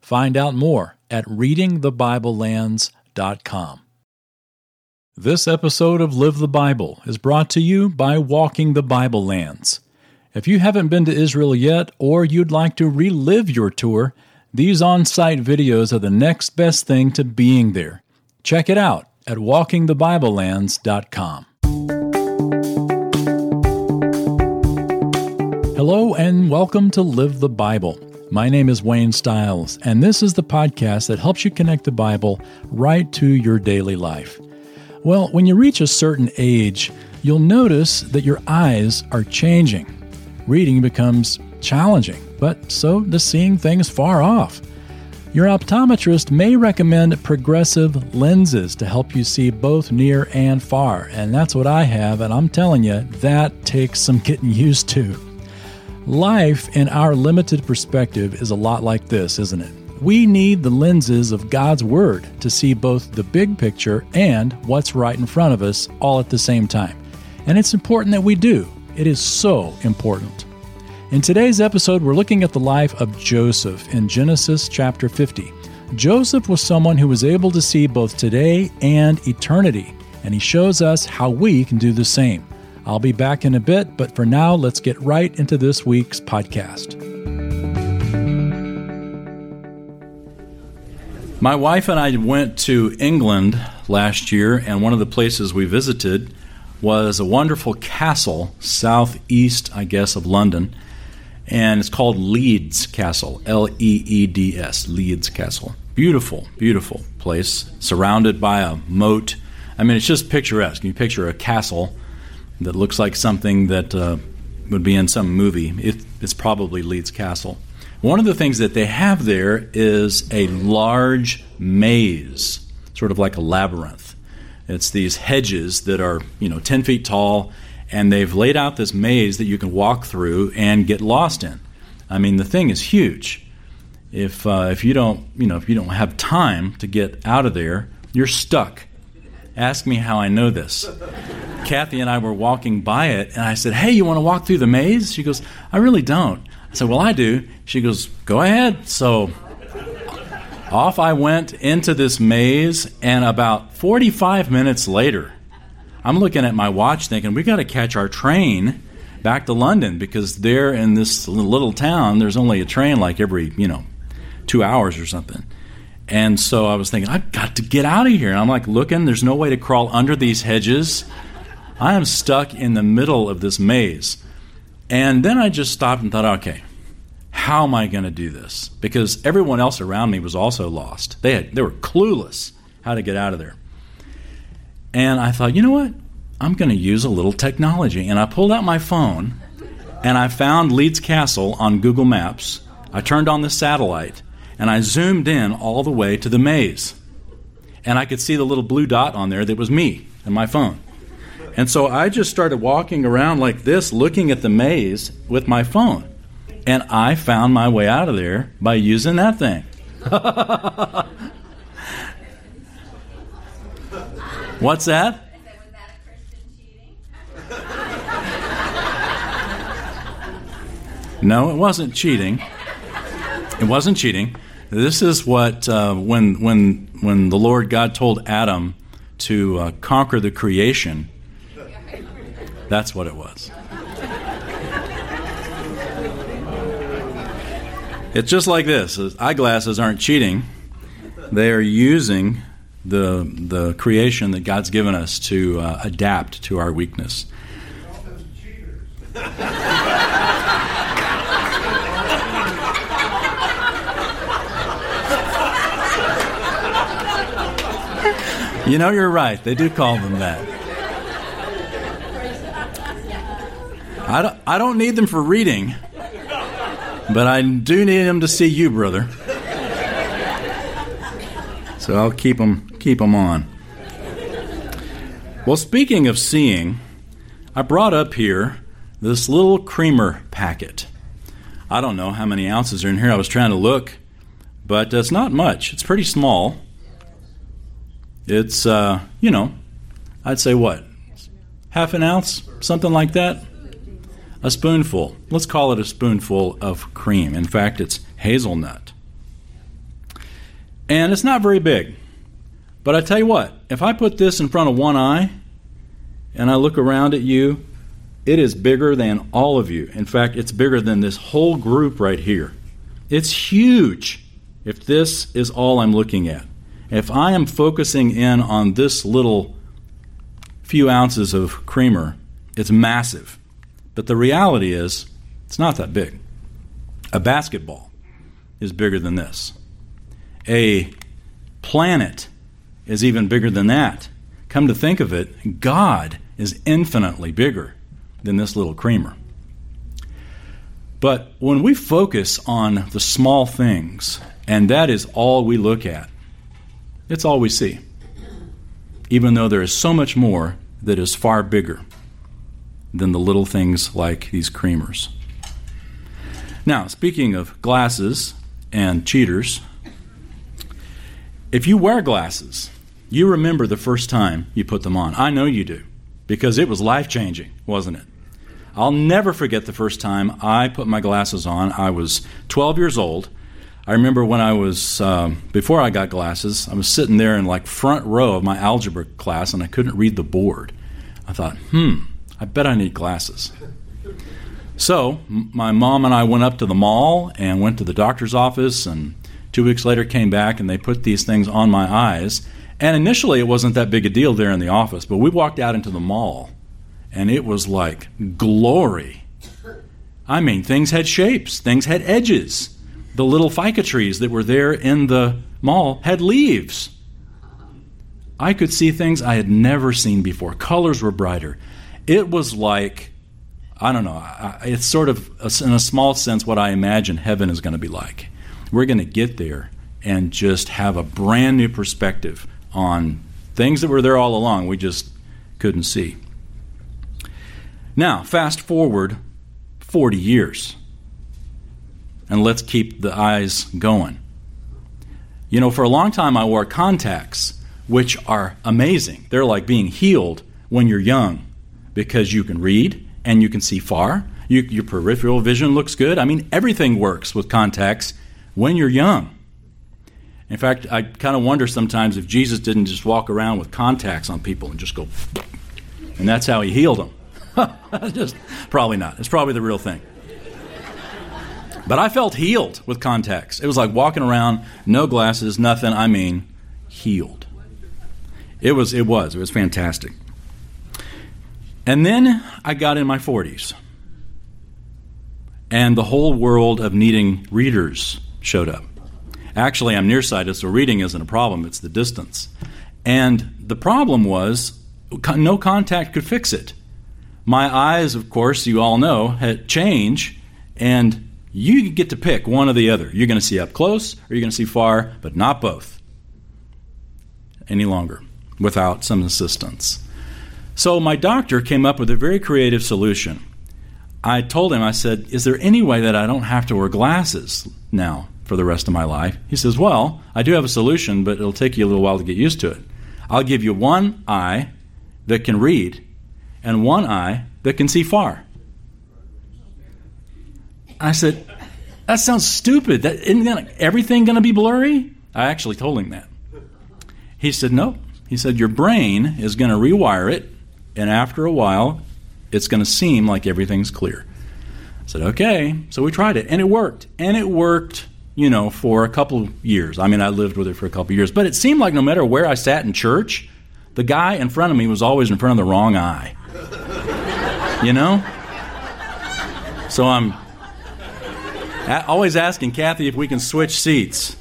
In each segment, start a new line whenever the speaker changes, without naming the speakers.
Find out more at readingthebiblelands.com. This episode of Live the Bible is brought to you by Walking the Bible Lands. If you haven't been to Israel yet, or you'd like to relive your tour, these on site videos are the next best thing to being there. Check it out at walkingthebiblelands.com. Hello, and welcome to Live the Bible. My name is Wayne Stiles, and this is the podcast that helps you connect the Bible right to your daily life. Well, when you reach a certain age, you'll notice that your eyes are changing. Reading becomes challenging, but so does seeing things far off. Your optometrist may recommend progressive lenses to help you see both near and far, and that's what I have, and I'm telling you, that takes some getting used to. Life, in our limited perspective, is a lot like this, isn't it? We need the lenses of God's Word to see both the big picture and what's right in front of us all at the same time. And it's important that we do. It is so important. In today's episode, we're looking at the life of Joseph in Genesis chapter 50. Joseph was someone who was able to see both today and eternity, and he shows us how we can do the same. I'll be back in a bit, but for now, let's get right into this week's podcast. My wife and I went to England last year, and one of the places we visited was a wonderful castle southeast, I guess, of London. And it's called Leeds Castle, L E E D S, Leeds Castle. Beautiful, beautiful place, surrounded by a moat. I mean, it's just picturesque. You picture a castle that looks like something that uh, would be in some movie. It, it's probably Leeds Castle. One of the things that they have there is a large maze, sort of like a labyrinth. It's these hedges that are, you know, 10 feet tall, and they've laid out this maze that you can walk through and get lost in. I mean, the thing is huge. If, uh, if you don't, you know, if you don't have time to get out of there, you're stuck. Ask me how I know this. Kathy and I were walking by it, and I said, Hey, you want to walk through the maze? She goes, I really don't. I said, Well, I do. She goes, Go ahead. So off I went into this maze, and about 45 minutes later, I'm looking at my watch thinking, We got to catch our train back to London because there in this little town, there's only a train like every, you know, two hours or something. And so I was thinking, I've got to get out of here. And I'm like looking, there's no way to crawl under these hedges. I am stuck in the middle of this maze. And then I just stopped and thought, okay, how am I going to do this? Because everyone else around me was also lost. They, had, they were clueless how to get out of there. And I thought, you know what? I'm going to use a little technology. And I pulled out my phone and I found Leeds Castle on Google Maps. I turned on the satellite and I zoomed in all the way to the maze. And I could see the little blue dot on there that was me and my phone. And so I just started walking around like this, looking at the maze with my phone. And I found my way out of there by using that thing. What's that? No, it wasn't cheating. It wasn't cheating. This is what uh, when when when the Lord God told Adam to uh, conquer the creation. That's what it was. It's just like this. Eyeglasses aren't cheating. They are using the the creation that God's given us to uh, adapt to our weakness. You know, you're right. They do call them that. I don't, I don't need them for reading, but I do need them to see you, brother. So I'll keep them, keep them on. Well, speaking of seeing, I brought up here this little creamer packet. I don't know how many ounces are in here. I was trying to look, but it's not much. It's pretty small. It's, uh, you know, I'd say what? Half an ounce? Something like that? A spoonful. Let's call it a spoonful of cream. In fact, it's hazelnut. And it's not very big. But I tell you what, if I put this in front of one eye and I look around at you, it is bigger than all of you. In fact, it's bigger than this whole group right here. It's huge if this is all I'm looking at. If I am focusing in on this little few ounces of creamer, it's massive. But the reality is, it's not that big. A basketball is bigger than this. A planet is even bigger than that. Come to think of it, God is infinitely bigger than this little creamer. But when we focus on the small things, and that is all we look at, it's all we see. Even though there is so much more that is far bigger than the little things like these creamers. Now, speaking of glasses and cheaters, if you wear glasses, you remember the first time you put them on. I know you do, because it was life changing, wasn't it? I'll never forget the first time I put my glasses on. I was 12 years old. I remember when I was, um, before I got glasses, I was sitting there in like front row of my algebra class and I couldn't read the board. I thought, hmm, I bet I need glasses. So my mom and I went up to the mall and went to the doctor's office and two weeks later came back and they put these things on my eyes and initially, it wasn't that big a deal there in the office, but we walked out into the mall, and it was like glory. I mean, things had shapes, things had edges. The little ficus trees that were there in the mall had leaves. I could see things I had never seen before. Colors were brighter. It was like, I don't know, it's sort of, in a small sense, what I imagine heaven is going to be like. We're going to get there and just have a brand new perspective on things that were there all along, we just couldn't see. Now, fast forward 40 years, and let's keep the eyes going. You know, for a long time I wore contacts, which are amazing. They're like being healed when you're young because you can read and you can see far. You, your peripheral vision looks good. I mean, everything works with contacts when you're young. In fact, I kind of wonder sometimes if Jesus didn't just walk around with contacts on people and just go, and that's how he healed them. just probably not. It's probably the real thing. But I felt healed with contacts. It was like walking around, no glasses, nothing. I mean, healed. It was. It was. It was fantastic. And then I got in my 40s, and the whole world of needing readers showed up. Actually, I'm nearsighted, so reading isn't a problem, it's the distance. And the problem was no contact could fix it. My eyes, of course, you all know, had change, and you get to pick one or the other. You're going to see up close or you're going to see far, but not both any longer without some assistance. So my doctor came up with a very creative solution. I told him, I said, Is there any way that I don't have to wear glasses now? for the rest of my life? He says, Well, I do have a solution, but it'll take you a little while to get used to it. I'll give you one eye that can read and one eye that can see far. I said, That sounds stupid. That, isn't gonna, everything going to be blurry? I actually told him that. He said, No. He said, Your brain is going to rewire it, and after a while, it's going to seem like everything's clear. I said, Okay. So we tried it, and it worked. And it worked you know, for a couple years. I mean, I lived with it for a couple years, but it seemed like no matter where I sat in church, the guy in front of me was always in front of the wrong eye. you know? So I'm always asking Kathy if we can switch seats.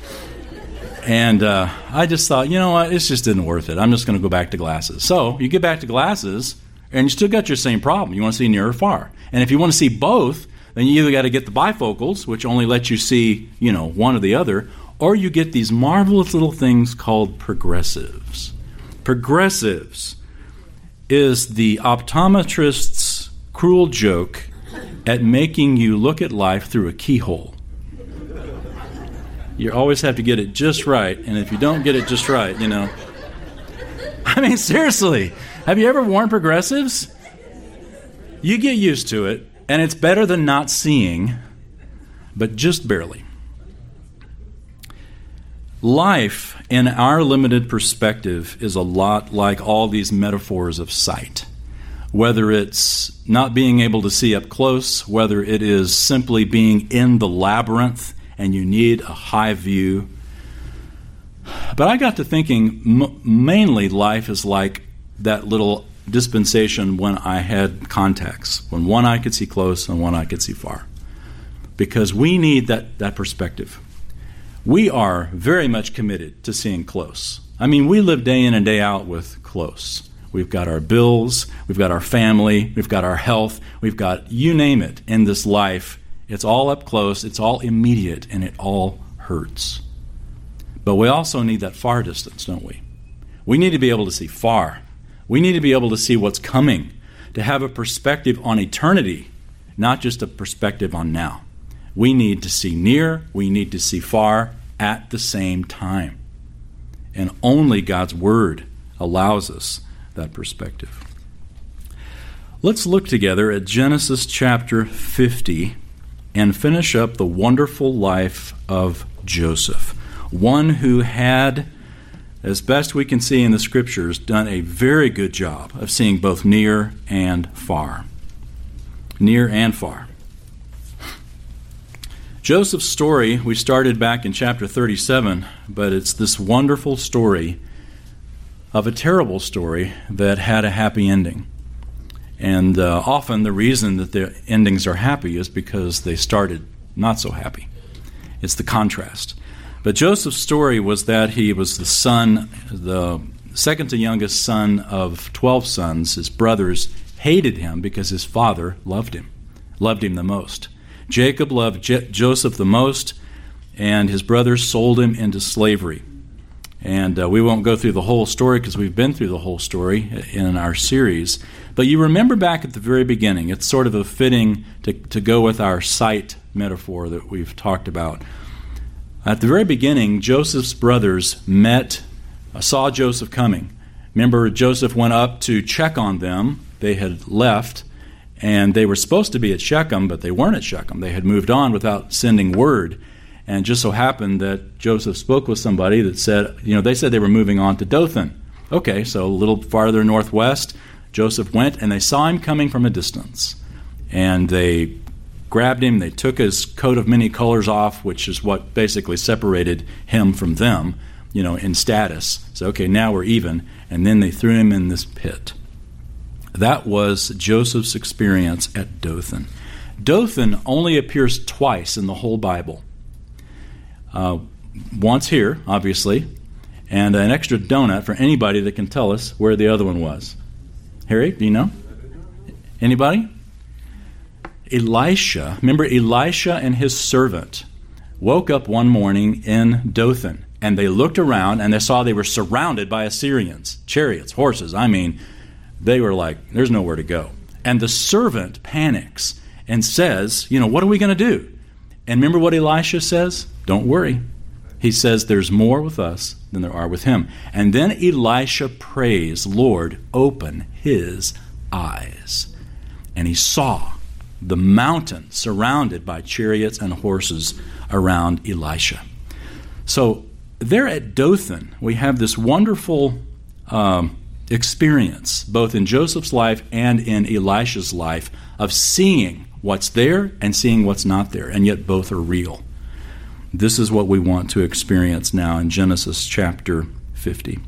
And uh, I just thought, you know what, it just didn't worth it. I'm just going to go back to glasses. So you get back to glasses, and you still got your same problem. You want to see near or far. And if you want to see both, then you either got to get the bifocals, which only let you see, you know, one or the other, or you get these marvelous little things called progressives. Progressives is the optometrist's cruel joke at making you look at life through a keyhole. You always have to get it just right, and if you don't get it just right, you know. I mean, seriously, have you ever worn progressives? You get used to it, and it's better than not seeing, but just barely. Life, in our limited perspective, is a lot like all these metaphors of sight. Whether it's not being able to see up close, whether it is simply being in the labyrinth and you need a high view. But I got to thinking m- mainly life is like that little dispensation when I had contacts, when one eye could see close and one eye could see far. Because we need that, that perspective. We are very much committed to seeing close. I mean, we live day in and day out with close. We've got our bills, we've got our family, we've got our health, we've got you name it in this life it's all up close, it's all immediate, and it all hurts. But we also need that far distance, don't we? We need to be able to see far. We need to be able to see what's coming, to have a perspective on eternity, not just a perspective on now. We need to see near, we need to see far at the same time. And only God's Word allows us that perspective. Let's look together at Genesis chapter 50 and finish up the wonderful life of Joseph, one who had, as best we can see in the scriptures, done a very good job of seeing both near and far. Near and far. Joseph's story, we started back in chapter 37, but it's this wonderful story of a terrible story that had a happy ending. And uh, often the reason that the endings are happy is because they started not so happy. It's the contrast. But Joseph's story was that he was the son, the second to youngest son of 12 sons. His brothers hated him because his father loved him, loved him the most. Jacob loved Joseph the most, and his brothers sold him into slavery. And uh, we won't go through the whole story because we've been through the whole story in our series. But you remember back at the very beginning, it's sort of a fitting to, to go with our sight metaphor that we've talked about. At the very beginning, Joseph's brothers met, uh, saw Joseph coming. Remember, Joseph went up to check on them. They had left, and they were supposed to be at Shechem, but they weren't at Shechem. They had moved on without sending word. And just so happened that Joseph spoke with somebody that said, you know, they said they were moving on to Dothan. Okay, so a little farther northwest, Joseph went and they saw him coming from a distance. And they grabbed him, they took his coat of many colors off, which is what basically separated him from them, you know, in status. So, okay, now we're even. And then they threw him in this pit. That was Joseph's experience at Dothan. Dothan only appears twice in the whole Bible. Uh, once here, obviously, and an extra donut for anybody that can tell us where the other one was. Harry, do you know? Anybody? Elisha, remember Elisha and his servant woke up one morning in Dothan and they looked around and they saw they were surrounded by Assyrians, chariots, horses. I mean, they were like, there's nowhere to go. And the servant panics and says, You know, what are we going to do? And remember what Elisha says? Don't worry. He says there's more with us than there are with him. And then Elisha prays, Lord, open his eyes. And he saw the mountain surrounded by chariots and horses around Elisha. So there at Dothan, we have this wonderful um, experience, both in Joseph's life and in Elisha's life, of seeing what's there and seeing what's not there, and yet both are real. This is what we want to experience now in Genesis chapter 50.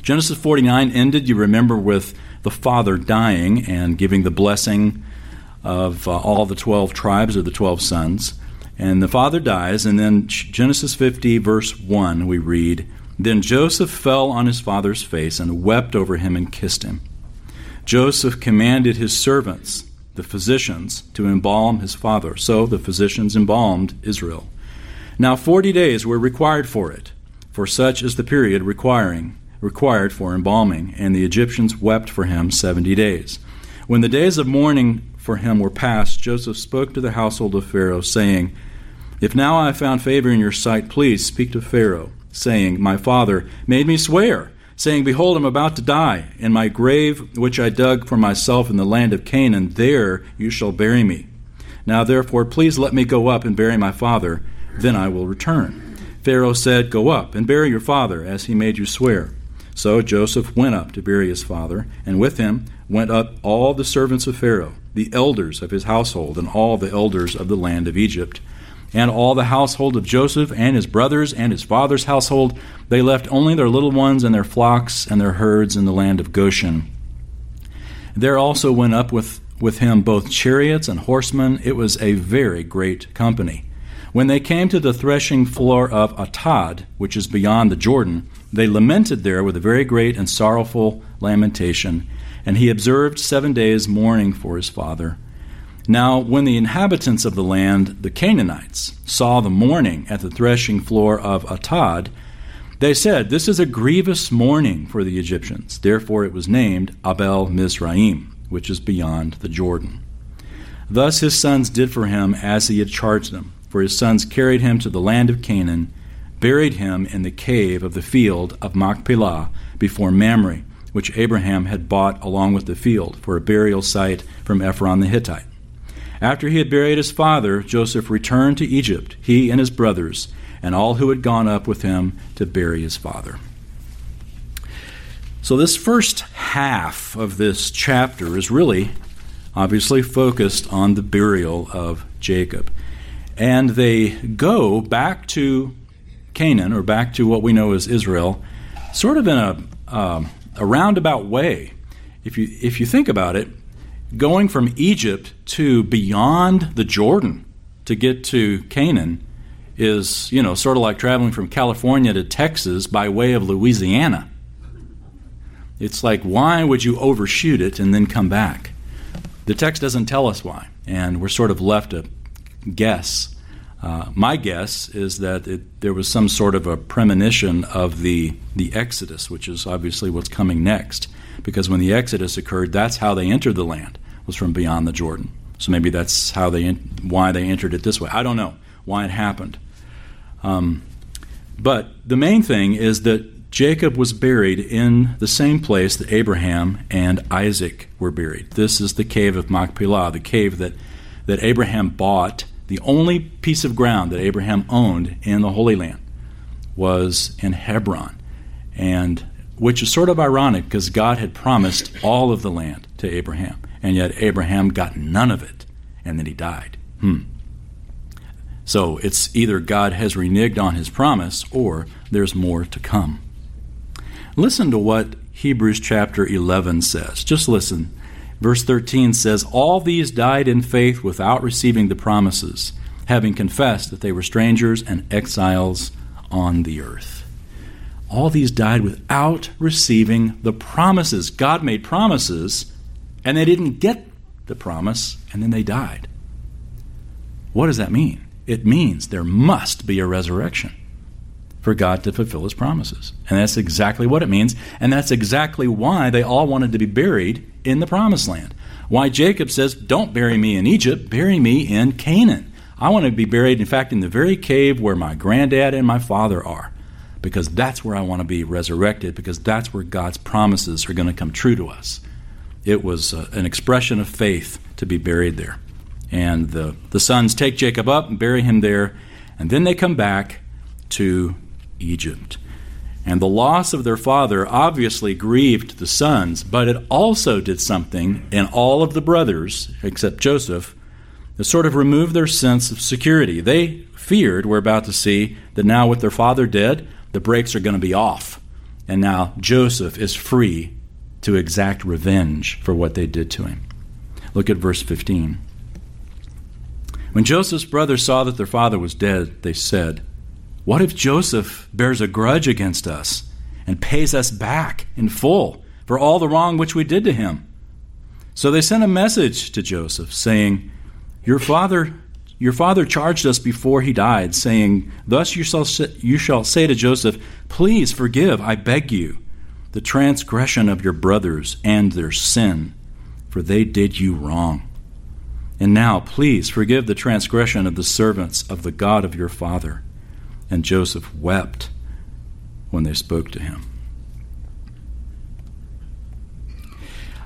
Genesis 49 ended, you remember, with the father dying and giving the blessing of uh, all the 12 tribes or the 12 sons. And the father dies, and then Genesis 50, verse 1, we read Then Joseph fell on his father's face and wept over him and kissed him. Joseph commanded his servants, the physicians, to embalm his father. So the physicians embalmed Israel. Now forty days were required for it, for such is the period requiring required for embalming, and the Egyptians wept for him seventy days. When the days of mourning for him were past, Joseph spoke to the household of Pharaoh, saying, If now I have found favor in your sight, please speak to Pharaoh, saying, My father made me swear, saying, Behold, I am about to die, and my grave which I dug for myself in the land of Canaan, there you shall bury me. Now therefore, please let me go up and bury my father, then I will return. Pharaoh said, Go up and bury your father, as he made you swear. So Joseph went up to bury his father, and with him went up all the servants of Pharaoh the elders of his household, and all the elders of the land of Egypt. And all the household of Joseph, and his brothers, and his father's household, they left only their little ones and their flocks and their herds in the land of Goshen. There also went up with, with him both chariots and horsemen. It was a very great company. When they came to the threshing floor of Atad, which is beyond the Jordan, they lamented there with a very great and sorrowful lamentation and he observed seven days mourning for his father. Now, when the inhabitants of the land, the Canaanites, saw the mourning at the threshing floor of Atad, they said, This is a grievous mourning for the Egyptians. Therefore it was named Abel Mizraim, which is beyond the Jordan. Thus his sons did for him as he had charged them, for his sons carried him to the land of Canaan, buried him in the cave of the field of Machpelah before Mamre which Abraham had bought along with the field for a burial site from Ephron the Hittite. After he had buried his father, Joseph returned to Egypt, he and his brothers, and all who had gone up with him to bury his father. So, this first half of this chapter is really obviously focused on the burial of Jacob. And they go back to Canaan, or back to what we know as Israel, sort of in a um, a roundabout way. If you if you think about it, going from Egypt to beyond the Jordan to get to Canaan is, you know, sort of like traveling from California to Texas by way of Louisiana. It's like, why would you overshoot it and then come back? The text doesn't tell us why, and we're sort of left to guess uh, my guess is that it, there was some sort of a premonition of the, the Exodus, which is obviously what's coming next. Because when the Exodus occurred, that's how they entered the land, was from beyond the Jordan. So maybe that's how they why they entered it this way. I don't know why it happened. Um, but the main thing is that Jacob was buried in the same place that Abraham and Isaac were buried. This is the cave of Machpelah, the cave that, that Abraham bought the only piece of ground that Abraham owned in the Holy Land was in Hebron, and which is sort of ironic because God had promised all of the land to Abraham, and yet Abraham got none of it, and then he died. Hmm. So it's either God has reneged on his promise or there's more to come. Listen to what Hebrews chapter 11 says. Just listen Verse 13 says, All these died in faith without receiving the promises, having confessed that they were strangers and exiles on the earth. All these died without receiving the promises. God made promises, and they didn't get the promise, and then they died. What does that mean? It means there must be a resurrection for God to fulfill his promises. And that's exactly what it means. And that's exactly why they all wanted to be buried in the promised land. Why Jacob says, Don't bury me in Egypt, bury me in Canaan. I want to be buried, in fact, in the very cave where my granddad and my father are, because that's where I want to be resurrected, because that's where God's promises are going to come true to us. It was uh, an expression of faith to be buried there. And the, the sons take Jacob up and bury him there, and then they come back to Egypt. And the loss of their father obviously grieved the sons, but it also did something in all of the brothers, except Joseph, that sort of removed their sense of security. They feared, we're about to see, that now with their father dead, the brakes are going to be off. And now Joseph is free to exact revenge for what they did to him. Look at verse 15. When Joseph's brothers saw that their father was dead, they said, what if Joseph bears a grudge against us and pays us back in full for all the wrong which we did to him? So they sent a message to Joseph saying, Your father Your father charged us before he died, saying, Thus you shall, you shall say to Joseph, Please forgive, I beg you, the transgression of your brothers and their sin, for they did you wrong. And now, please forgive the transgression of the servants of the God of your father. And Joseph wept when they spoke to him.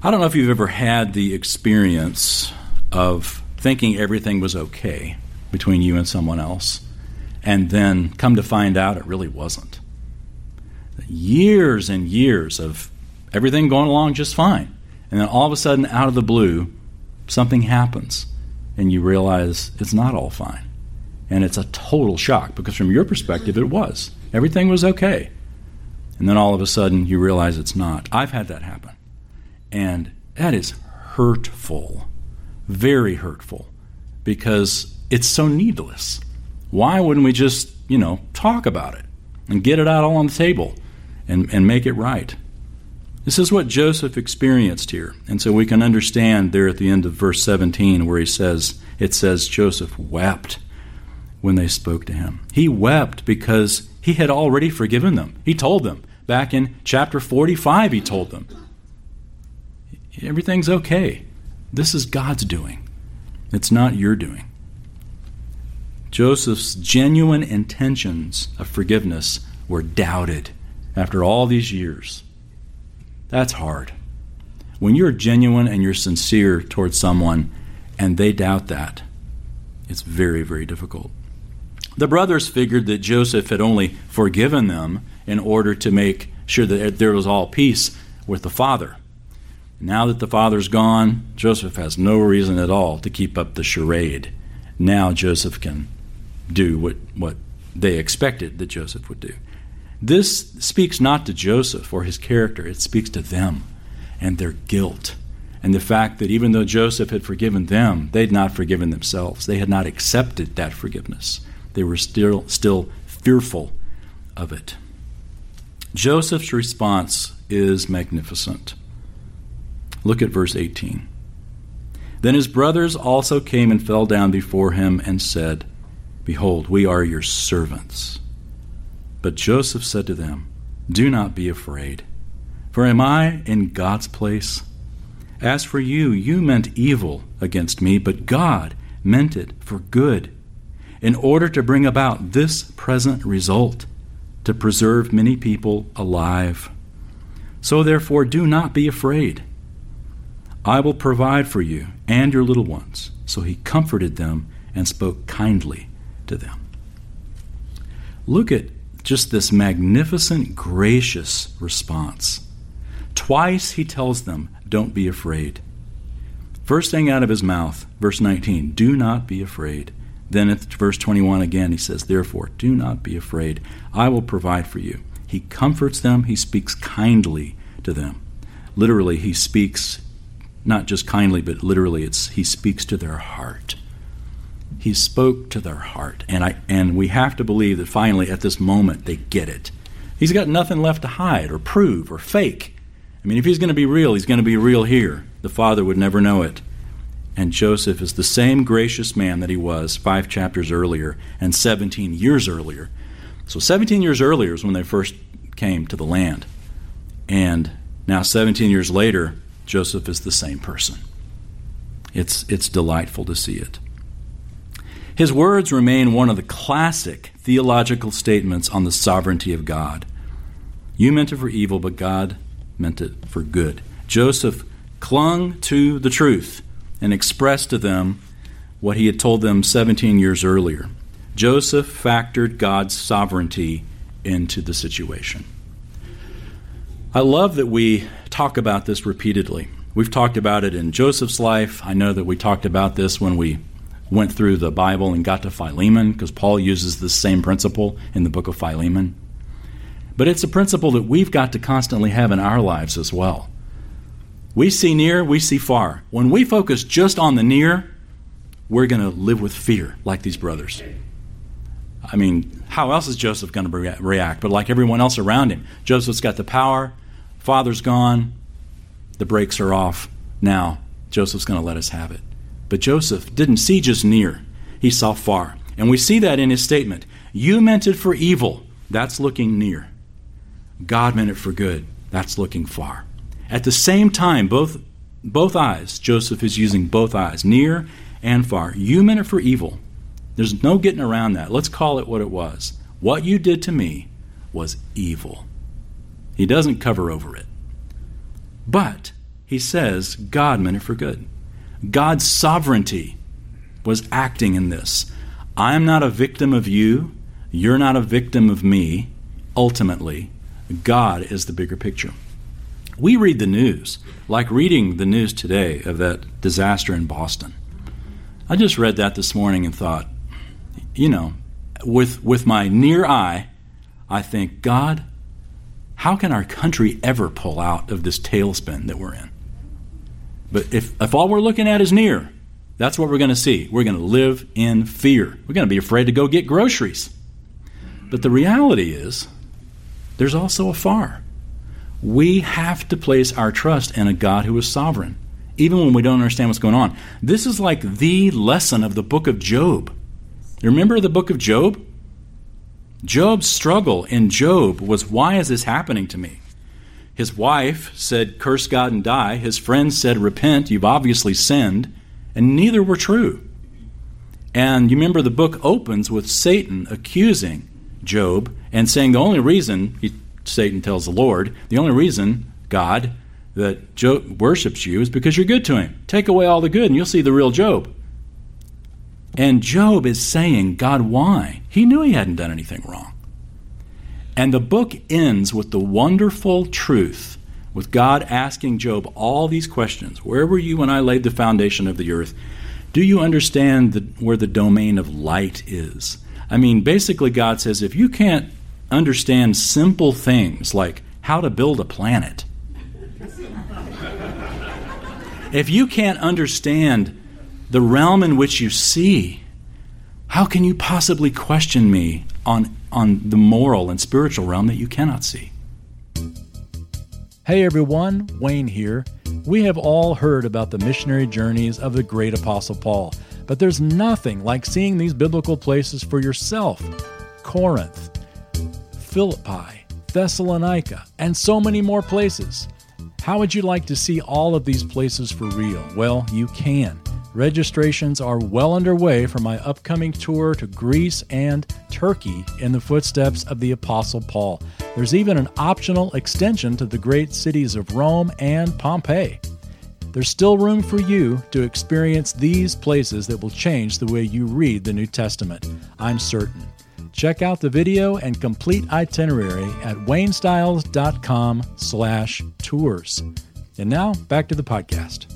I don't know if you've ever had the experience of thinking everything was okay between you and someone else, and then come to find out it really wasn't. Years and years of everything going along just fine. And then all of a sudden, out of the blue, something happens, and you realize it's not all fine. And it's a total shock because, from your perspective, it was. Everything was okay. And then all of a sudden, you realize it's not. I've had that happen. And that is hurtful, very hurtful, because it's so needless. Why wouldn't we just, you know, talk about it and get it out all on the table and, and make it right? This is what Joseph experienced here. And so we can understand there at the end of verse 17 where he says, it says, Joseph wept when they spoke to him. He wept because he had already forgiven them. He told them. Back in chapter 45, he told them, Everything's okay. This is God's doing, it's not your doing. Joseph's genuine intentions of forgiveness were doubted after all these years. That's hard. When you're genuine and you're sincere towards someone and they doubt that, it's very, very difficult. The brothers figured that Joseph had only forgiven them in order to make sure that there was all peace with the father. Now that the father's gone, Joseph has no reason at all to keep up the charade. Now Joseph can do what, what they expected that Joseph would do. This speaks not to Joseph or his character, it speaks to them and their guilt. And the fact that even though Joseph had forgiven them, they'd not forgiven themselves. They had not accepted that forgiveness. They were still, still fearful of it. Joseph's response is magnificent. Look at verse 18. Then his brothers also came and fell down before him and said, Behold, we are your servants. But Joseph said to them, Do not be afraid, for am I in God's place? As for you, you meant evil against me, but God meant it for good, in order to bring about this present result, to preserve many people alive. So therefore, do not be afraid. I will provide for you and your little ones. So he comforted them and spoke kindly to them. Look at just this magnificent, gracious response. Twice he tells them, Don't be afraid. First thing out of his mouth, verse 19, Do not be afraid. Then at verse 21 again, he says, Therefore, do not be afraid. I will provide for you. He comforts them, he speaks kindly to them. Literally, he speaks not just kindly, but literally, it's he speaks to their heart. He spoke to their heart, and I and we have to believe that finally, at this moment, they get it. He's got nothing left to hide or prove or fake. I mean, if he's going to be real, he's going to be real here. The father would never know it. And Joseph is the same gracious man that he was five chapters earlier and 17 years earlier. So, 17 years earlier is when they first came to the land. And now, 17 years later, Joseph is the same person. It's, it's delightful to see it. His words remain one of the classic theological statements on the sovereignty of God. You meant it for evil, but God meant it for good. Joseph clung to the truth and expressed to them what he had told them 17 years earlier. Joseph factored God's sovereignty into the situation. I love that we talk about this repeatedly. We've talked about it in Joseph's life. I know that we talked about this when we went through the Bible and got to Philemon, because Paul uses this same principle in the book of Philemon. But it's a principle that we've got to constantly have in our lives as well. We see near, we see far. When we focus just on the near, we're going to live with fear like these brothers. I mean, how else is Joseph going to react? But like everyone else around him, Joseph's got the power, Father's gone. The brakes are off. Now, Joseph's going to let us have it. But Joseph didn't see just near, he saw far. And we see that in his statement. You meant it for evil. That's looking near. God meant it for good. That's looking far. At the same time, both, both eyes, Joseph is using both eyes, near and far. You meant it for evil. There's no getting around that. Let's call it what it was. What you did to me was evil. He doesn't cover over it. But he says God meant it for good. God's sovereignty was acting in this. I am not a victim of you. You're not a victim of me. Ultimately, God is the bigger picture. We read the news, like reading the news today of that disaster in Boston. I just read that this morning and thought, you know, with, with my near eye, I think, God, how can our country ever pull out of this tailspin that we're in? But if, if all we're looking at is near, that's what we're going to see. We're going to live in fear. We're going to be afraid to go get groceries. But the reality is, there's also a far. We have to place our trust in a God who is sovereign, even when we don't understand what's going on. This is like the lesson of the book of Job. You remember the book of Job? Job's struggle in Job was why is this happening to me? His wife said, Curse God and die. His friends said, Repent, you've obviously sinned. And neither were true. And you remember the book opens with Satan accusing Job and saying the only reason, he, Satan tells the Lord, the only reason, God, that Job worships you is because you're good to him. Take away all the good and you'll see the real Job. And Job is saying, God, why? He knew he hadn't done anything wrong. And the book ends with the wonderful truth, with God asking Job all these questions Where were you when I laid the foundation of the earth? Do you understand the, where the domain of light is? I mean, basically, God says if you can't understand simple things like how to build a planet, if you can't understand the realm in which you see, how can you possibly question me on, on the moral and spiritual realm that you cannot see?
Hey everyone, Wayne here. We have all heard about the missionary journeys of the great Apostle Paul. But there's nothing like seeing these biblical places for yourself Corinth, Philippi, Thessalonica, and so many more places. How would you like to see all of these places for real? Well, you can. Registrations are well underway for my upcoming tour to Greece and Turkey in the footsteps of the Apostle Paul. There's even an optional extension to the great cities of Rome and Pompeii. There's still room for you to experience these places that will change the way you read the New Testament. I'm certain. Check out the video and complete itinerary at waynestiles.com slash tours. And now, back to the podcast.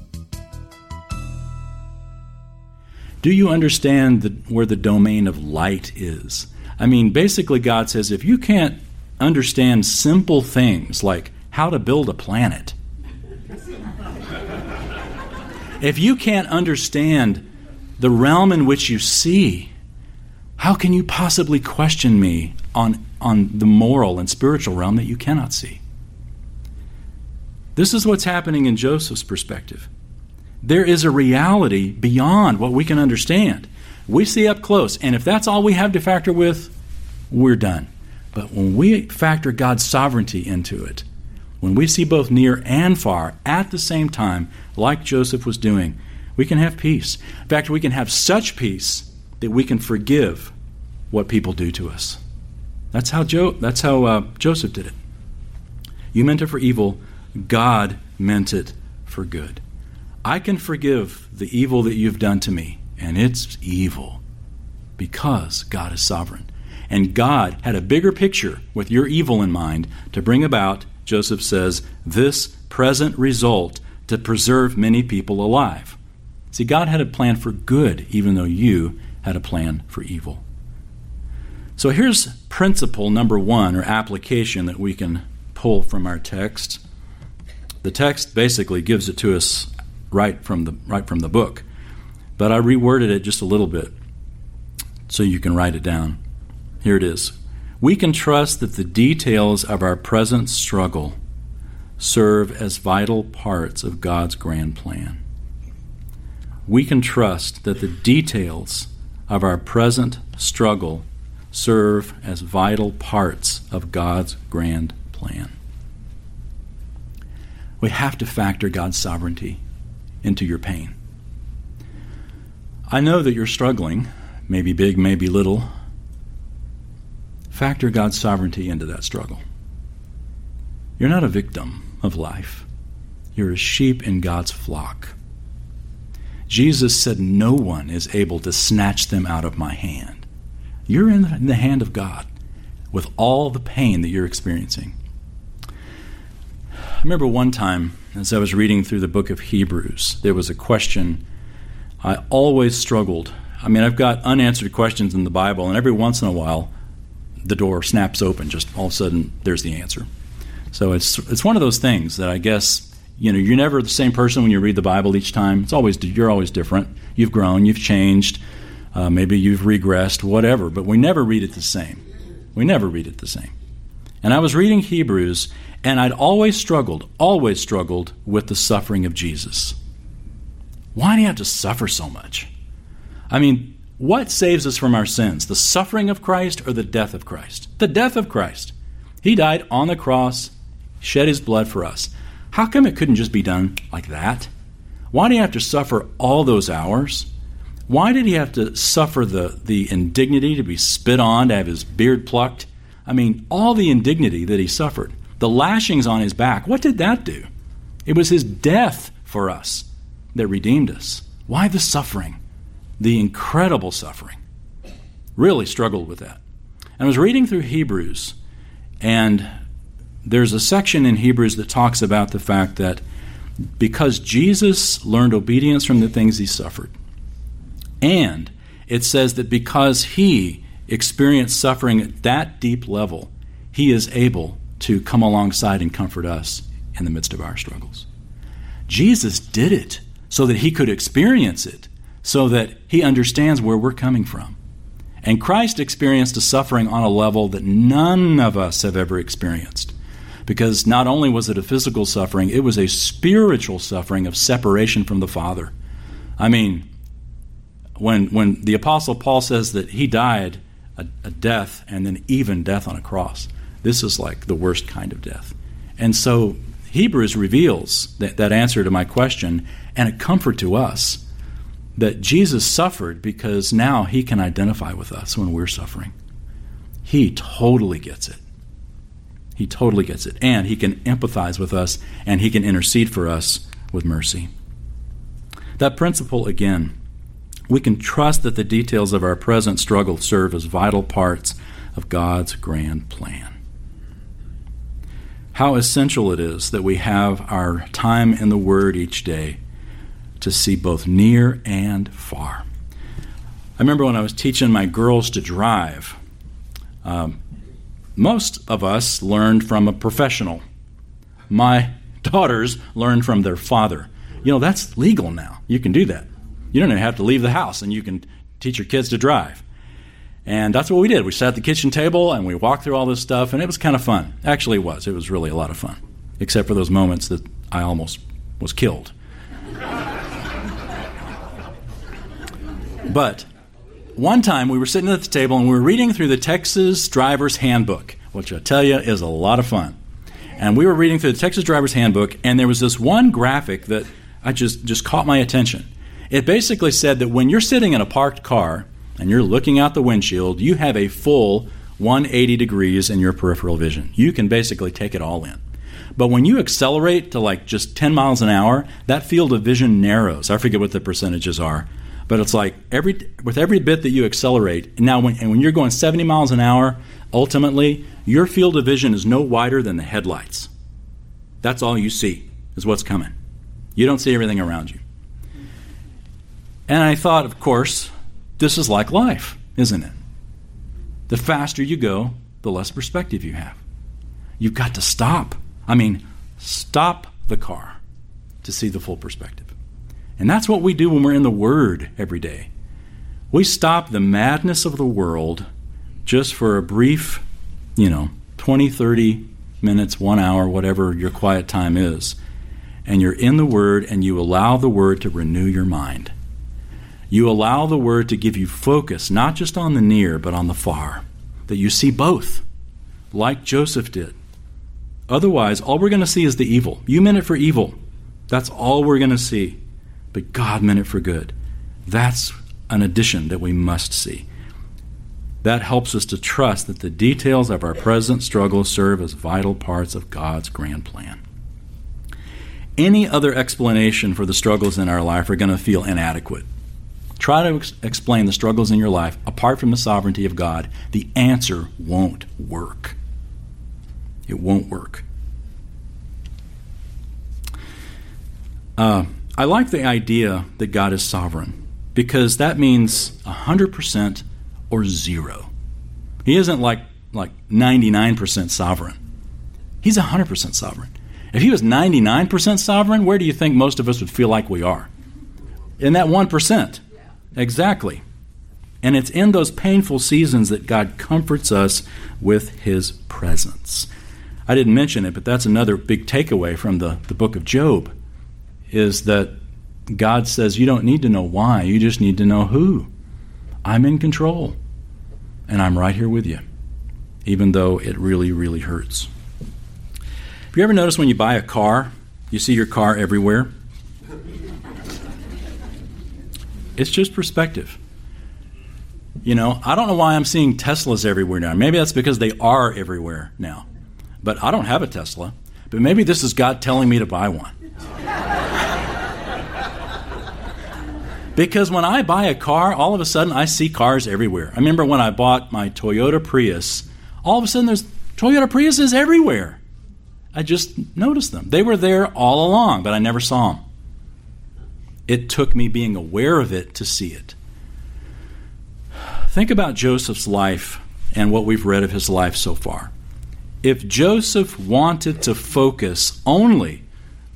Do you understand the, where the domain of light is? I mean, basically, God says if you can't understand simple things like how to build a planet, if you can't understand the realm in which you see, how can you possibly question me on, on the moral and spiritual realm that you cannot see? This is what's happening in Joseph's perspective. There is a reality beyond what we can understand. We see up close, and if that's all we have to factor with, we're done. But when we factor God's sovereignty into it, when we see both near and far at the same time, like Joseph was doing, we can have peace. In fact, we can have such peace that we can forgive what people do to us. That's how, jo- that's how uh, Joseph did it. You meant it for evil, God meant it for good. I can forgive the evil that you've done to me, and it's evil because God is sovereign. And God had a bigger picture with your evil in mind to bring about Joseph says, this present result to preserve many people alive. See, God had a plan for good, even though you had a plan for evil. So here's principle number one, or application that we can pull from our text. The text basically gives it to us right from the, right from the book, but I reworded it just a little bit so you can write it down. Here it is we can trust that the details of our present struggle serve as vital parts of God's grand plan. We can trust that the details of our present struggle serve as vital parts of God's grand plan. We have to factor God's sovereignty into your pain. I know that you're struggling, maybe big, maybe little. Factor God's sovereignty into that struggle. You're not a victim of life, you're a sheep in God's flock. Jesus said, No one is able to snatch them out of my hand. You're in the hand of God with all the pain that you're experiencing. I remember one time as I was reading through the book of Hebrews, there was a question I always struggled. I mean, I've got unanswered questions in the Bible, and every once in a while, the door snaps open. Just all of a sudden, there's the answer. So it's it's one of those things that I guess you know you're never the same person when you read the Bible each time. It's always you're always different. You've grown, you've changed, uh, maybe you've regressed, whatever. But we never read it the same. We never read it the same. And I was reading Hebrews, and I'd always struggled, always struggled with the suffering of Jesus. Why do you have to suffer so much? I mean, what saves us from our sins? The suffering of Christ or the death of Christ? The death of Christ. He died on the cross, shed his blood for us. How come it couldn't just be done like that? Why do you have to suffer all those hours? Why did he have to suffer the, the indignity to be spit on, to have his beard plucked? I mean, all the indignity that he suffered, the lashings on his back, what did that do? It was his death for us that redeemed us. Why the suffering? The incredible suffering. Really struggled with that. And I was reading through Hebrews, and there's a section in Hebrews that talks about the fact that because Jesus learned obedience from the things he suffered, and it says that because he experienced suffering at that deep level, he is able to come alongside and comfort us in the midst of our struggles. Jesus did it so that he could experience it, so that he understands where we're coming from. And Christ experienced a suffering on a level that none of us have ever experienced. Because not only was it a physical suffering, it was a spiritual suffering of separation from the Father. I mean, when, when the Apostle Paul says that he died a, a death and then even death on a cross, this is like the worst kind of death. And so Hebrews reveals that, that answer to my question and a comfort to us that Jesus suffered because now he can identify with us when we're suffering. He totally gets it. He totally gets it. And he can empathize with us and he can intercede for us with mercy. That principle, again, we can trust that the details of our present struggle serve as vital parts of God's grand plan how essential it is that we have our time in the Word each day to see both near and far. I remember when I was teaching my girls to drive, um, most of us learned from a professional. My daughters learned from their father. You know, that's legal now. You can do that. You don't even have to leave the house and you can teach your kids to drive. And that's what we did. We sat at the kitchen table and we walked through all this stuff, and it was kind of fun. Actually, it was. It was really a lot of fun, except for those moments that I almost was killed. but one time we were sitting at the table and we were reading through the Texas Driver's Handbook, which I tell you is a lot of fun. And we were reading through the Texas Driver's Handbook, and there was this one graphic that I just, just caught my attention. It basically said that when you're sitting in a parked car, and you're looking out the windshield, you have a full 180 degrees in your peripheral vision. You can basically take it all in. But when you accelerate to like just 10 miles an hour, that field of vision narrows. I forget what the percentages are, but it's like every with every bit that you accelerate. Now, when, and when you're going 70 miles an hour, ultimately your field of vision is no wider than the headlights. That's all you see is what's coming. You don't see everything around you. And I thought, of course, this is like life, isn't it? The faster you go, the less perspective you have. You've got to stop. I mean, stop the car to see the full perspective. And that's what we do when we're in the Word every day. We stop the madness of the world just for a brief, you know, 20, 30 minutes, one hour, whatever your quiet time is. And you're in the Word and you allow the Word to renew your mind. You allow the Word to give you focus, not just on the near, but on the far, that you see both, like Joseph did. Otherwise, all we're going to see is the evil. You meant it for evil. That's all we're going to see. But God meant it for good. That's an addition that we must see. That helps us to trust that the details of our present struggles serve as vital parts of God's grand plan. Any other explanation for the struggles in our life are going to feel inadequate. Try to ex- explain the struggles in your life apart from the sovereignty of God. The answer won't work. It won't work. Uh, I like the idea that God is sovereign because that means 100% or zero. He isn't like, like 99% sovereign, He's 100% sovereign. If He was 99% sovereign, where do you think most of us would feel like we are? In that 1%. Exactly. And it's in those painful seasons that God comforts us with His presence. I didn't mention it, but that's another big takeaway from the, the book of Job is that God says you don't need to know why, you just need to know who. I'm in control, and I'm right here with you, even though it really, really hurts. Have you ever noticed when you buy a car, you see your car everywhere? It's just perspective. You know, I don't know why I'm seeing Teslas everywhere now. Maybe that's because they are everywhere now. But I don't have a Tesla. But maybe this is God telling me to buy one. because when I buy a car, all of a sudden I see cars everywhere. I remember when I bought my Toyota Prius, all of a sudden there's Toyota Priuses everywhere. I just noticed them. They were there all along, but I never saw them. It took me being aware of it to see it. Think about Joseph's life and what we've read of his life so far. If Joseph wanted to focus only,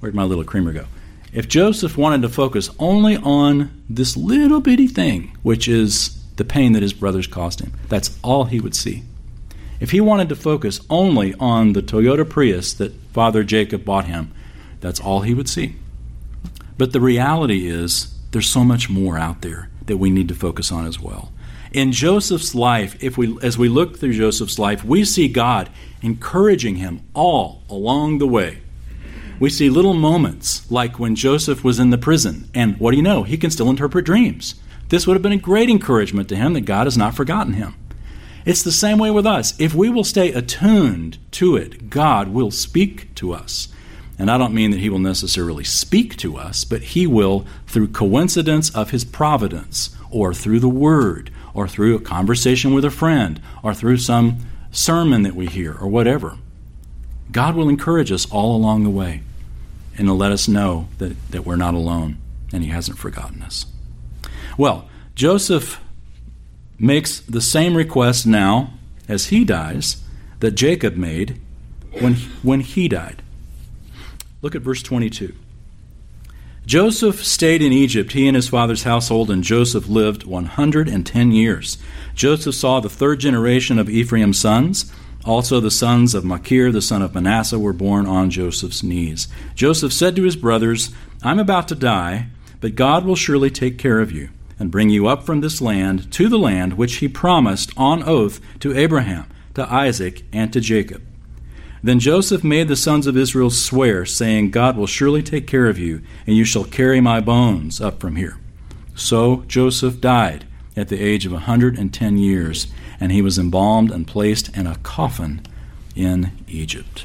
where'd my little creamer go? If Joseph wanted to focus only on this little bitty thing, which is the pain that his brothers caused him, that's all he would see. If he wanted to focus only on the Toyota Prius that Father Jacob bought him, that's all he would see. But the reality is, there's so much more out there that we need to focus on as well. In Joseph's life, if we, as we look through Joseph's life, we see God encouraging him all along the way. We see little moments like when Joseph was in the prison, and what do you know? He can still interpret dreams. This would have been a great encouragement to him that God has not forgotten him. It's the same way with us. If we will stay attuned to it, God will speak to us. And I don't mean that he will necessarily speak to us, but he will, through coincidence of his providence, or through the word, or through a conversation with a friend, or through some sermon that we hear, or whatever. God will encourage us all along the way and let us know that, that we're not alone and he hasn't forgotten us. Well, Joseph makes the same request now as he dies that Jacob made when, when he died. Look at verse 22. Joseph stayed in Egypt, he and his father's household, and Joseph lived 110 years. Joseph saw the third generation of Ephraim's sons. Also, the sons of Machir, the son of Manasseh, were born on Joseph's knees. Joseph said to his brothers, I'm about to die, but God will surely take care of you and bring you up from this land to the land which he promised on oath to Abraham, to Isaac, and to Jacob. Then Joseph made the sons of Israel swear, saying, God will surely take care of you, and you shall carry my bones up from here. So Joseph died at the age of a 110 years, and he was embalmed and placed in a coffin in Egypt.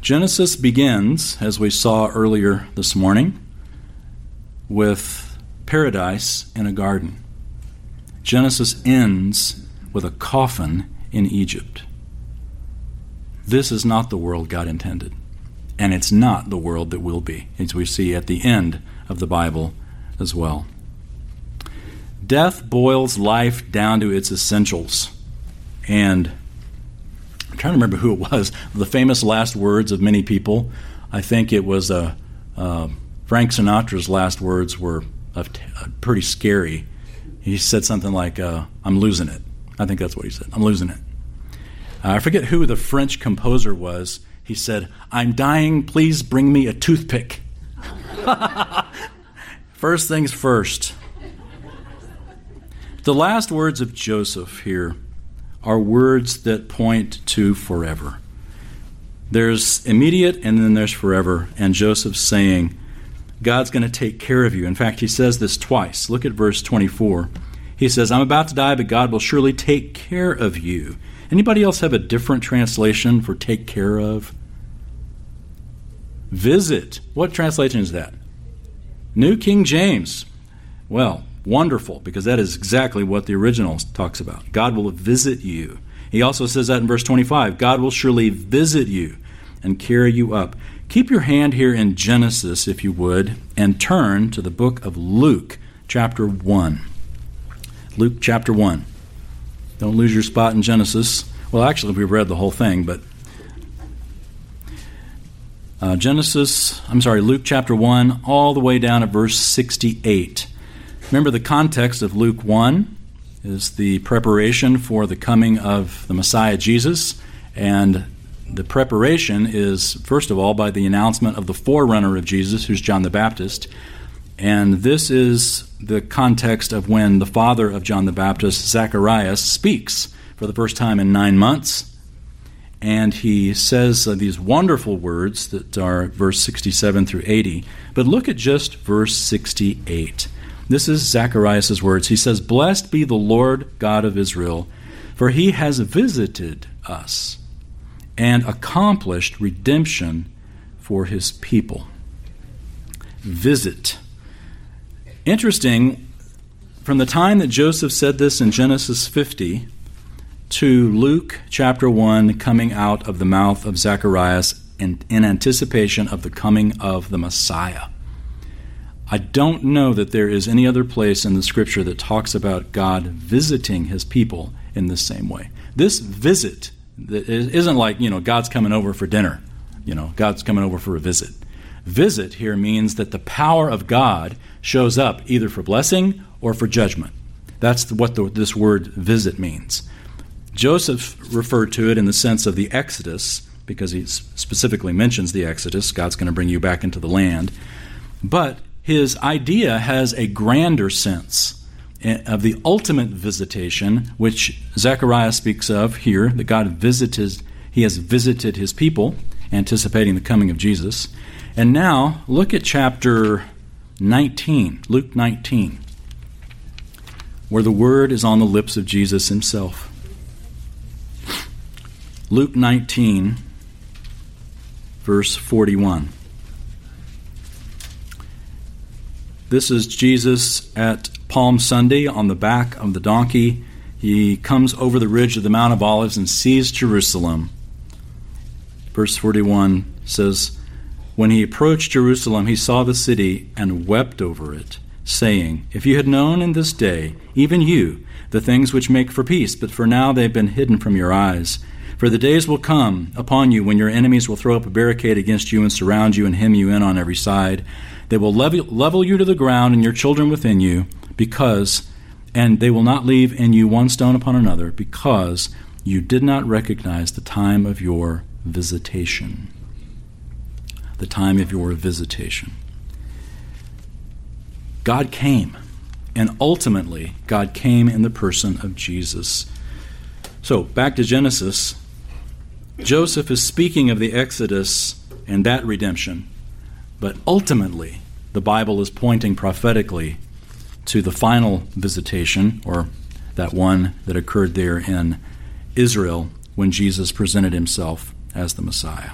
Genesis begins, as we saw earlier this morning, with paradise in a garden. Genesis ends with a coffin in Egypt. This is not the world God intended. And it's not the world that will be, as we see at the end of the Bible as well. Death boils life down to its essentials. And I'm trying to remember who it was. The famous last words of many people. I think it was uh, uh, Frank Sinatra's last words were pretty scary. He said something like, uh, I'm losing it. I think that's what he said. I'm losing it. Uh, I forget who the French composer was. He said, I'm dying, please bring me a toothpick. First things first. The last words of Joseph here are words that point to forever. There's immediate and then there's forever. And Joseph's saying, God's going to take care of you. In fact, he says this twice. Look at verse 24. He says, I'm about to die, but God will surely take care of you. Anybody else have a different translation for take care of? Visit. What translation is that? New King James. Well, wonderful, because that is exactly what the original talks about. God will visit you. He also says that in verse 25 God will surely visit you and carry you up. Keep your hand here in Genesis, if you would, and turn to the book of Luke, chapter 1. Luke chapter 1. Don't lose your spot in Genesis. Well, actually, we've read the whole thing, but uh, Genesis, I'm sorry, Luke chapter 1, all the way down at verse 68. Remember, the context of Luke 1 is the preparation for the coming of the Messiah Jesus. And the preparation is, first of all, by the announcement of the forerunner of Jesus, who's John the Baptist. And this is the context of when the father of John the Baptist, Zacharias, speaks for the first time in nine months and he says uh, these wonderful words that are verse 67 through 80. But look at just verse 68. This is Zacharias' words. He says, Blessed be the Lord God of Israel, for he has visited us and accomplished redemption for his people. Visit. Interesting, from the time that Joseph said this in Genesis 50 to Luke chapter 1 coming out of the mouth of Zacharias in, in, anticipation of the coming of the Messiah. I don't know that there is any other place in the scripture that talks about God visiting his people in the same way. This visit isn't like, you know, God's coming over for dinner. You know, God's coming over for a visit. Visit here means that the power of God shows up either for blessing or for judgment. That's what the, this word visit means. Joseph referred to it in the sense of the Exodus, because he specifically mentions the Exodus. God's going to bring you back into the land. But his idea has a grander sense eh, of the ultimate visitation, which Zechariah speaks of here, that God visited, he has visited his people, anticipating the coming of Jesus. And now, look at chapter 19, Luke 19, where the word is on the lips of Jesus himself. Luke 19, verse 41. This is Jesus at Palm Sunday on the back of the donkey. He comes over the ridge of the Mount of Olives and sees Jerusalem. Verse 41 says, When he approached Jerusalem, he saw the city and wept over it, saying, If you had known in this day, even you, the things which make for peace, but for now they have been hidden from your eyes. For the days will come upon you when your enemies will throw up a barricade against you and surround you and hem you in on every side. They will level, you to the ground and your children within you, because, and they will not leave in you one stone upon another, because you did not recognize the time of your visitation. The time of your visitation. God came, and ultimately, God came in the person of Jesus. So, back to Genesis. Joseph is speaking of the Exodus and that redemption, but ultimately, the Bible is pointing prophetically to the final visitation, or that one that occurred there in Israel when Jesus presented himself as the Messiah.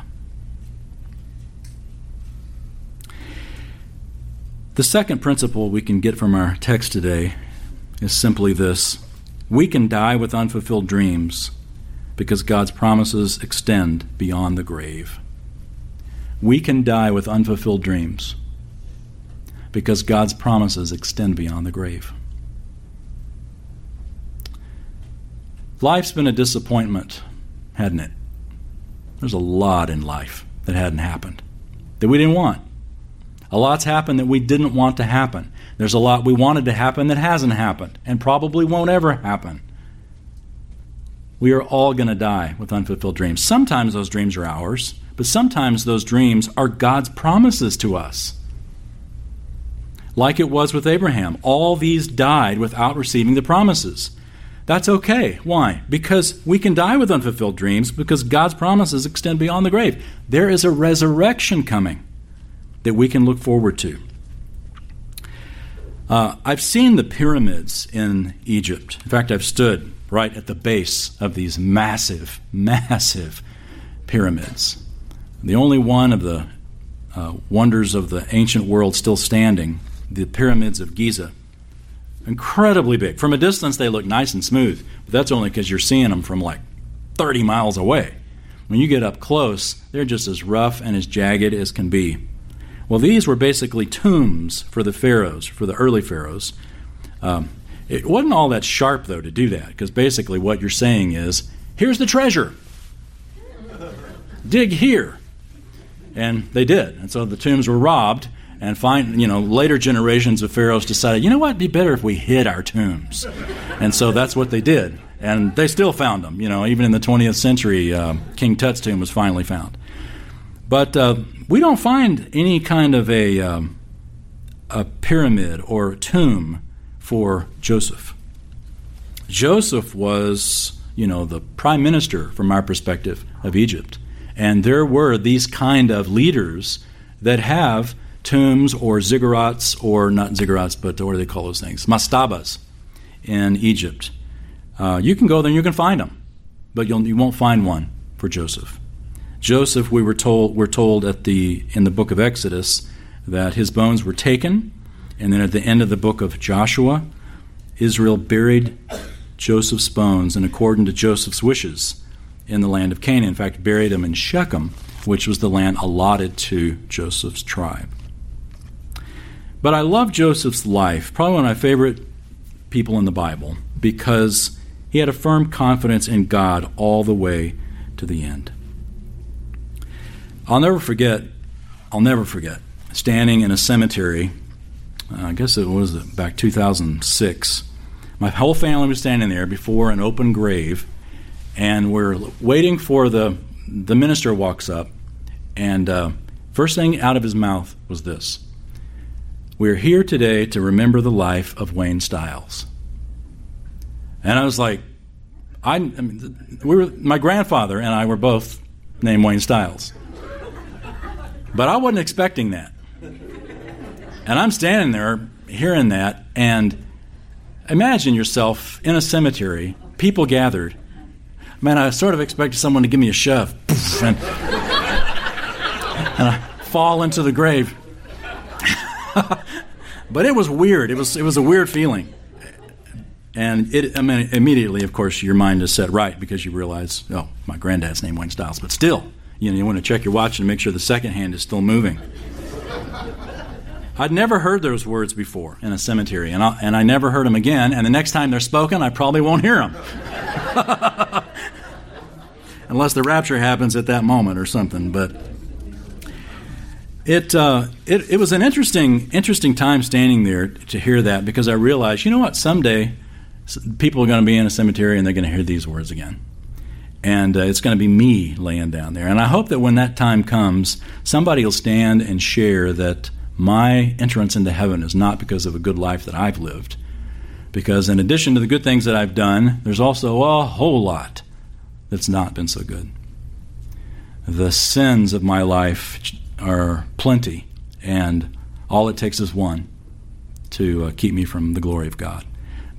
The second principle we can get from our text today is simply this we can die with unfulfilled dreams because God's promises extend beyond the grave. We can die with unfulfilled dreams because God's promises extend beyond the grave. Life's been a disappointment, hadn't it? There's a lot in life that hadn't happened, that we didn't want. A lot's happened that we didn't want to happen. There's a lot we wanted to happen that hasn't happened and probably won't ever happen. We are all going to die with unfulfilled dreams. Sometimes those dreams are ours, but sometimes those dreams are God's promises to us. like it was with Abraham. All these died without receiving the promises. That's okay. Why? Because we can die with unfulfilled dreams because God's promises extend beyond the grave. There is a resurrection coming that we can look forward to. Uh, I've seen the pyramids in Egypt. In fact, I've stood right at the base of these massive, massive pyramids. The only one of the uh, wonders of the ancient world still standing, the pyramids of Giza. Incredibly big. From a distance, they look nice and smooth, but that's only because you're seeing them from like 30 miles away. When you get up close, they're just as rough and as jagged as can be. Well, these were basically tombs for the pharaohs, for the early pharaohs. Um, it wasn't all that sharp, though, to do that, because basically what you're saying is here's the treasure. Dig here. And they did. And so the tombs were robbed. And find, you know, later generations of pharaohs decided, you know what, it'd be better if we hid our tombs. And so that's what they did. And they still found them. You know, even in the 20th century, uh, King Tut's tomb was finally found. But uh, we don't find any kind of a, um, a pyramid or tomb for Joseph. Joseph was, you know, the prime minister from our perspective of Egypt. And there were these kind of leaders that have tombs or ziggurats, or not ziggurats, but what do they call those things? Mastabas in Egypt. Uh, you can go there and you can find them, but you'll, you won't find one for Joseph. Joseph, we were told, we're told at the, in the book of Exodus that his bones were taken, and then at the end of the book of Joshua, Israel buried Joseph's bones in accordance to Joseph's wishes in the land of Canaan. In fact, buried him in Shechem, which was the land allotted to Joseph's tribe. But I love Joseph's life, probably one of my favorite people in the Bible, because he had a firm confidence in God all the way to the end. I'll never forget, I'll never forget, standing in a cemetery, uh, I guess it was back 2006. My whole family was standing there before an open grave, and we're waiting for the, the minister walks up, and uh, first thing out of his mouth was this. We're here today to remember the life of Wayne Stiles. And I was like, I, I mean, we were, my grandfather and I were both named Wayne Stiles. But I wasn't expecting that. And I'm standing there hearing that, and imagine yourself in a cemetery, people gathered. Man, I sort of expected someone to give me a shove, and, and I fall into the grave. but it was weird. It was it was a weird feeling. And it, I mean, immediately, of course, your mind is set right because you realize, oh, my granddad's name Wayne Stiles. But still, you know, you want to check your watch and make sure the second hand is still moving. I'd never heard those words before in a cemetery, and I, and I never heard them again. And the next time they're spoken, I probably won't hear them. Unless the rapture happens at that moment or something. But it, uh, it, it was an interesting, interesting time standing there to hear that because I realized, you know what, someday people are going to be in a cemetery and they're going to hear these words again and uh, it's going to be me laying down there. And I hope that when that time comes, somebody will stand and share that my entrance into heaven is not because of a good life that I've lived. Because in addition to the good things that I've done, there's also a whole lot that's not been so good. The sins of my life are plenty, and all it takes is one to uh, keep me from the glory of God.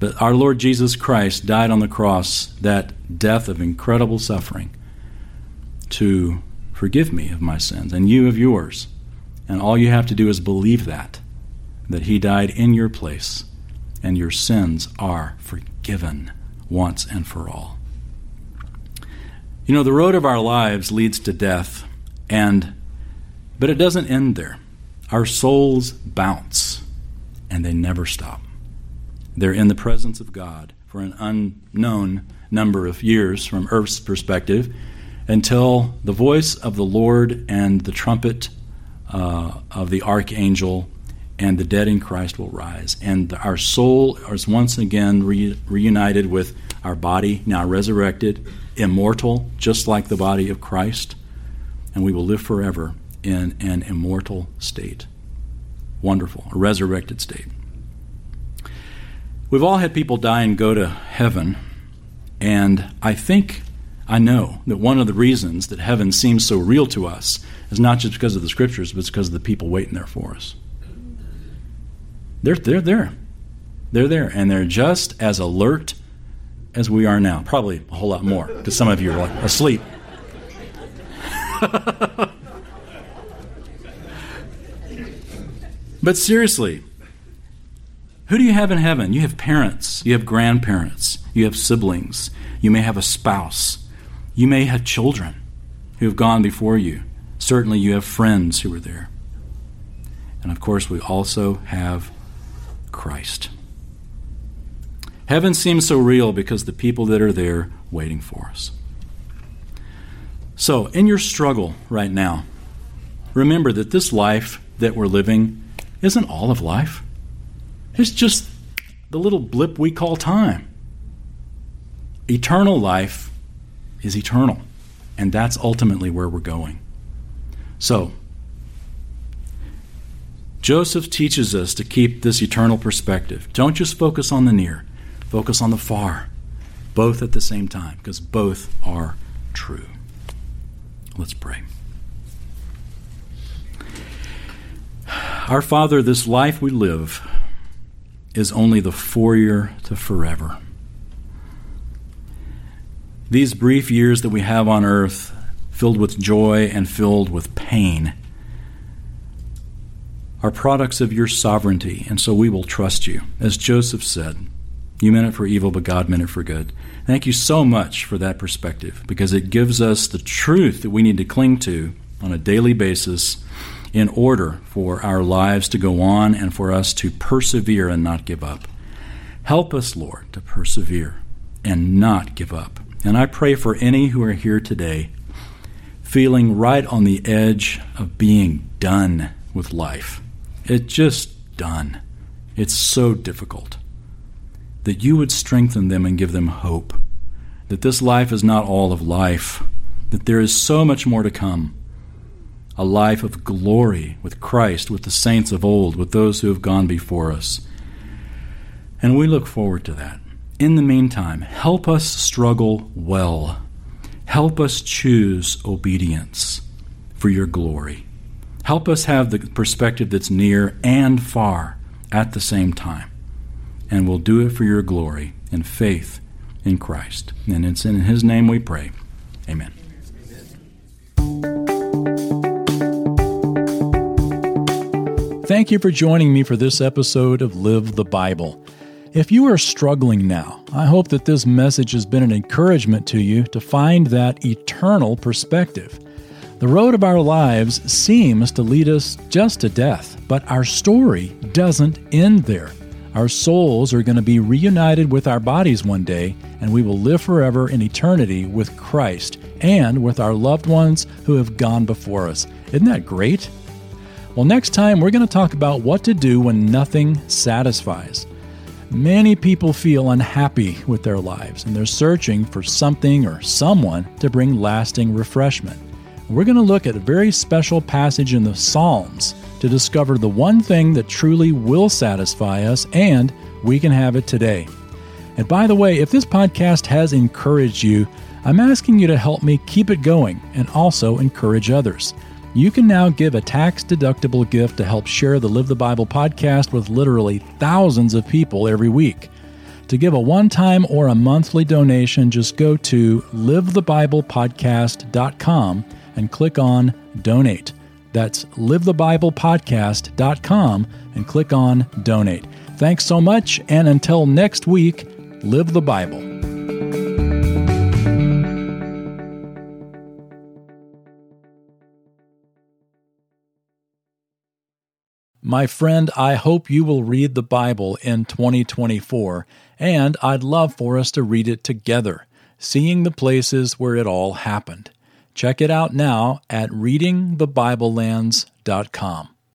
But our Lord Jesus Christ died on the cross, that death of incredible suffering, to forgive me of my sins and you of yours. And all you have to do is believe that, that He died in your place, and your sins are forgiven once and for all. You know, the road of our lives leads to death, and but it doesn't end there. Our souls bounce, and they never stop. They're in the presence of God for an unknown number of years from Earth's perspective until the voice of the Lord and the trumpet uh, of the archangel and the dead in Christ will rise. And our soul is once again re- reunited with our body, now resurrected, immortal, just like the body of Christ. And we will live forever in an immortal state. wonderful, a resurrected state. We've all had people die and go to heaven, and I think I know that one of the reasons that heaven seems so real to us is not just because of the scriptures, but it's because of the people waiting there for us. They're, they're there. They're there, and they're just as alert as we are now. Probably a whole lot more, because some of you are like asleep. but seriously, who do you have in heaven? You have parents, you have grandparents, you have siblings, you may have a spouse, you may have children who have gone before you. Certainly, you have friends who are there. And of course, we also have Christ. Heaven seems so real because the people that are there waiting for us. So, in your struggle right now, remember that this life that we're living isn't all of life. It's just the little blip we call time. Eternal life is eternal, and that's ultimately where we're going. So, Joseph teaches us to keep this eternal perspective. Don't just focus on the near, focus on the far, both at the same time, because both are true. Let's pray. Our Father, this life we live is only the foyer to forever. These brief years that we have on earth, filled with joy and filled with pain, are products of your sovereignty, and so we will trust you. As Joseph said, you meant it for evil, but God meant it for good. Thank you so much for that perspective because it gives us the truth that we need to cling to on a daily basis in order for our lives to go on and for us to persevere and not give up. Help us, Lord, to persevere and not give up. And I pray for any who are here today feeling right on the edge of being done with life. It's just done. It's so difficult that you would strengthen them and give them hope. That this life is not all of life, that there is so much more to come. A life of glory with Christ, with the saints of old, with those who have gone before us. And we look forward to that. In the meantime, help us struggle well. Help us choose obedience for your glory. Help us have the perspective that's near and far at the same time and we'll do it for your glory and faith in Christ. And it's in His name we pray. Amen.
Thank you for joining me for this episode of Live the Bible. If you are struggling now, I hope that this message has been an encouragement to you to find that eternal perspective. The road of our lives seems to lead us just to death, but our story doesn't end there. Our souls are going to be reunited with our bodies one day, and we will live forever in eternity with Christ and with our loved ones who have gone before us. Isn't that great? Well, next time we're going to talk about what to do when nothing satisfies. Many people feel unhappy with their lives and they're searching for something or someone to bring lasting refreshment. We're going to look at a very special passage in the Psalms to discover the one thing that truly will satisfy us, and we can have it today. And by the way, if this podcast has encouraged you, I'm asking you to help me keep it going and also encourage others. You can now give a tax deductible gift to help share the Live the Bible podcast with literally thousands of people every week. To give a one time or a monthly donation, just go to livethebiblepodcast.com and click on Donate. That's livethebiblepodcast.com and click on donate. Thanks so much, and until next week, live the Bible. My friend, I hope you will read the Bible in 2024, and I'd love for us to read it together, seeing the places where it all happened. Check it out now at readingthebiblelands.com.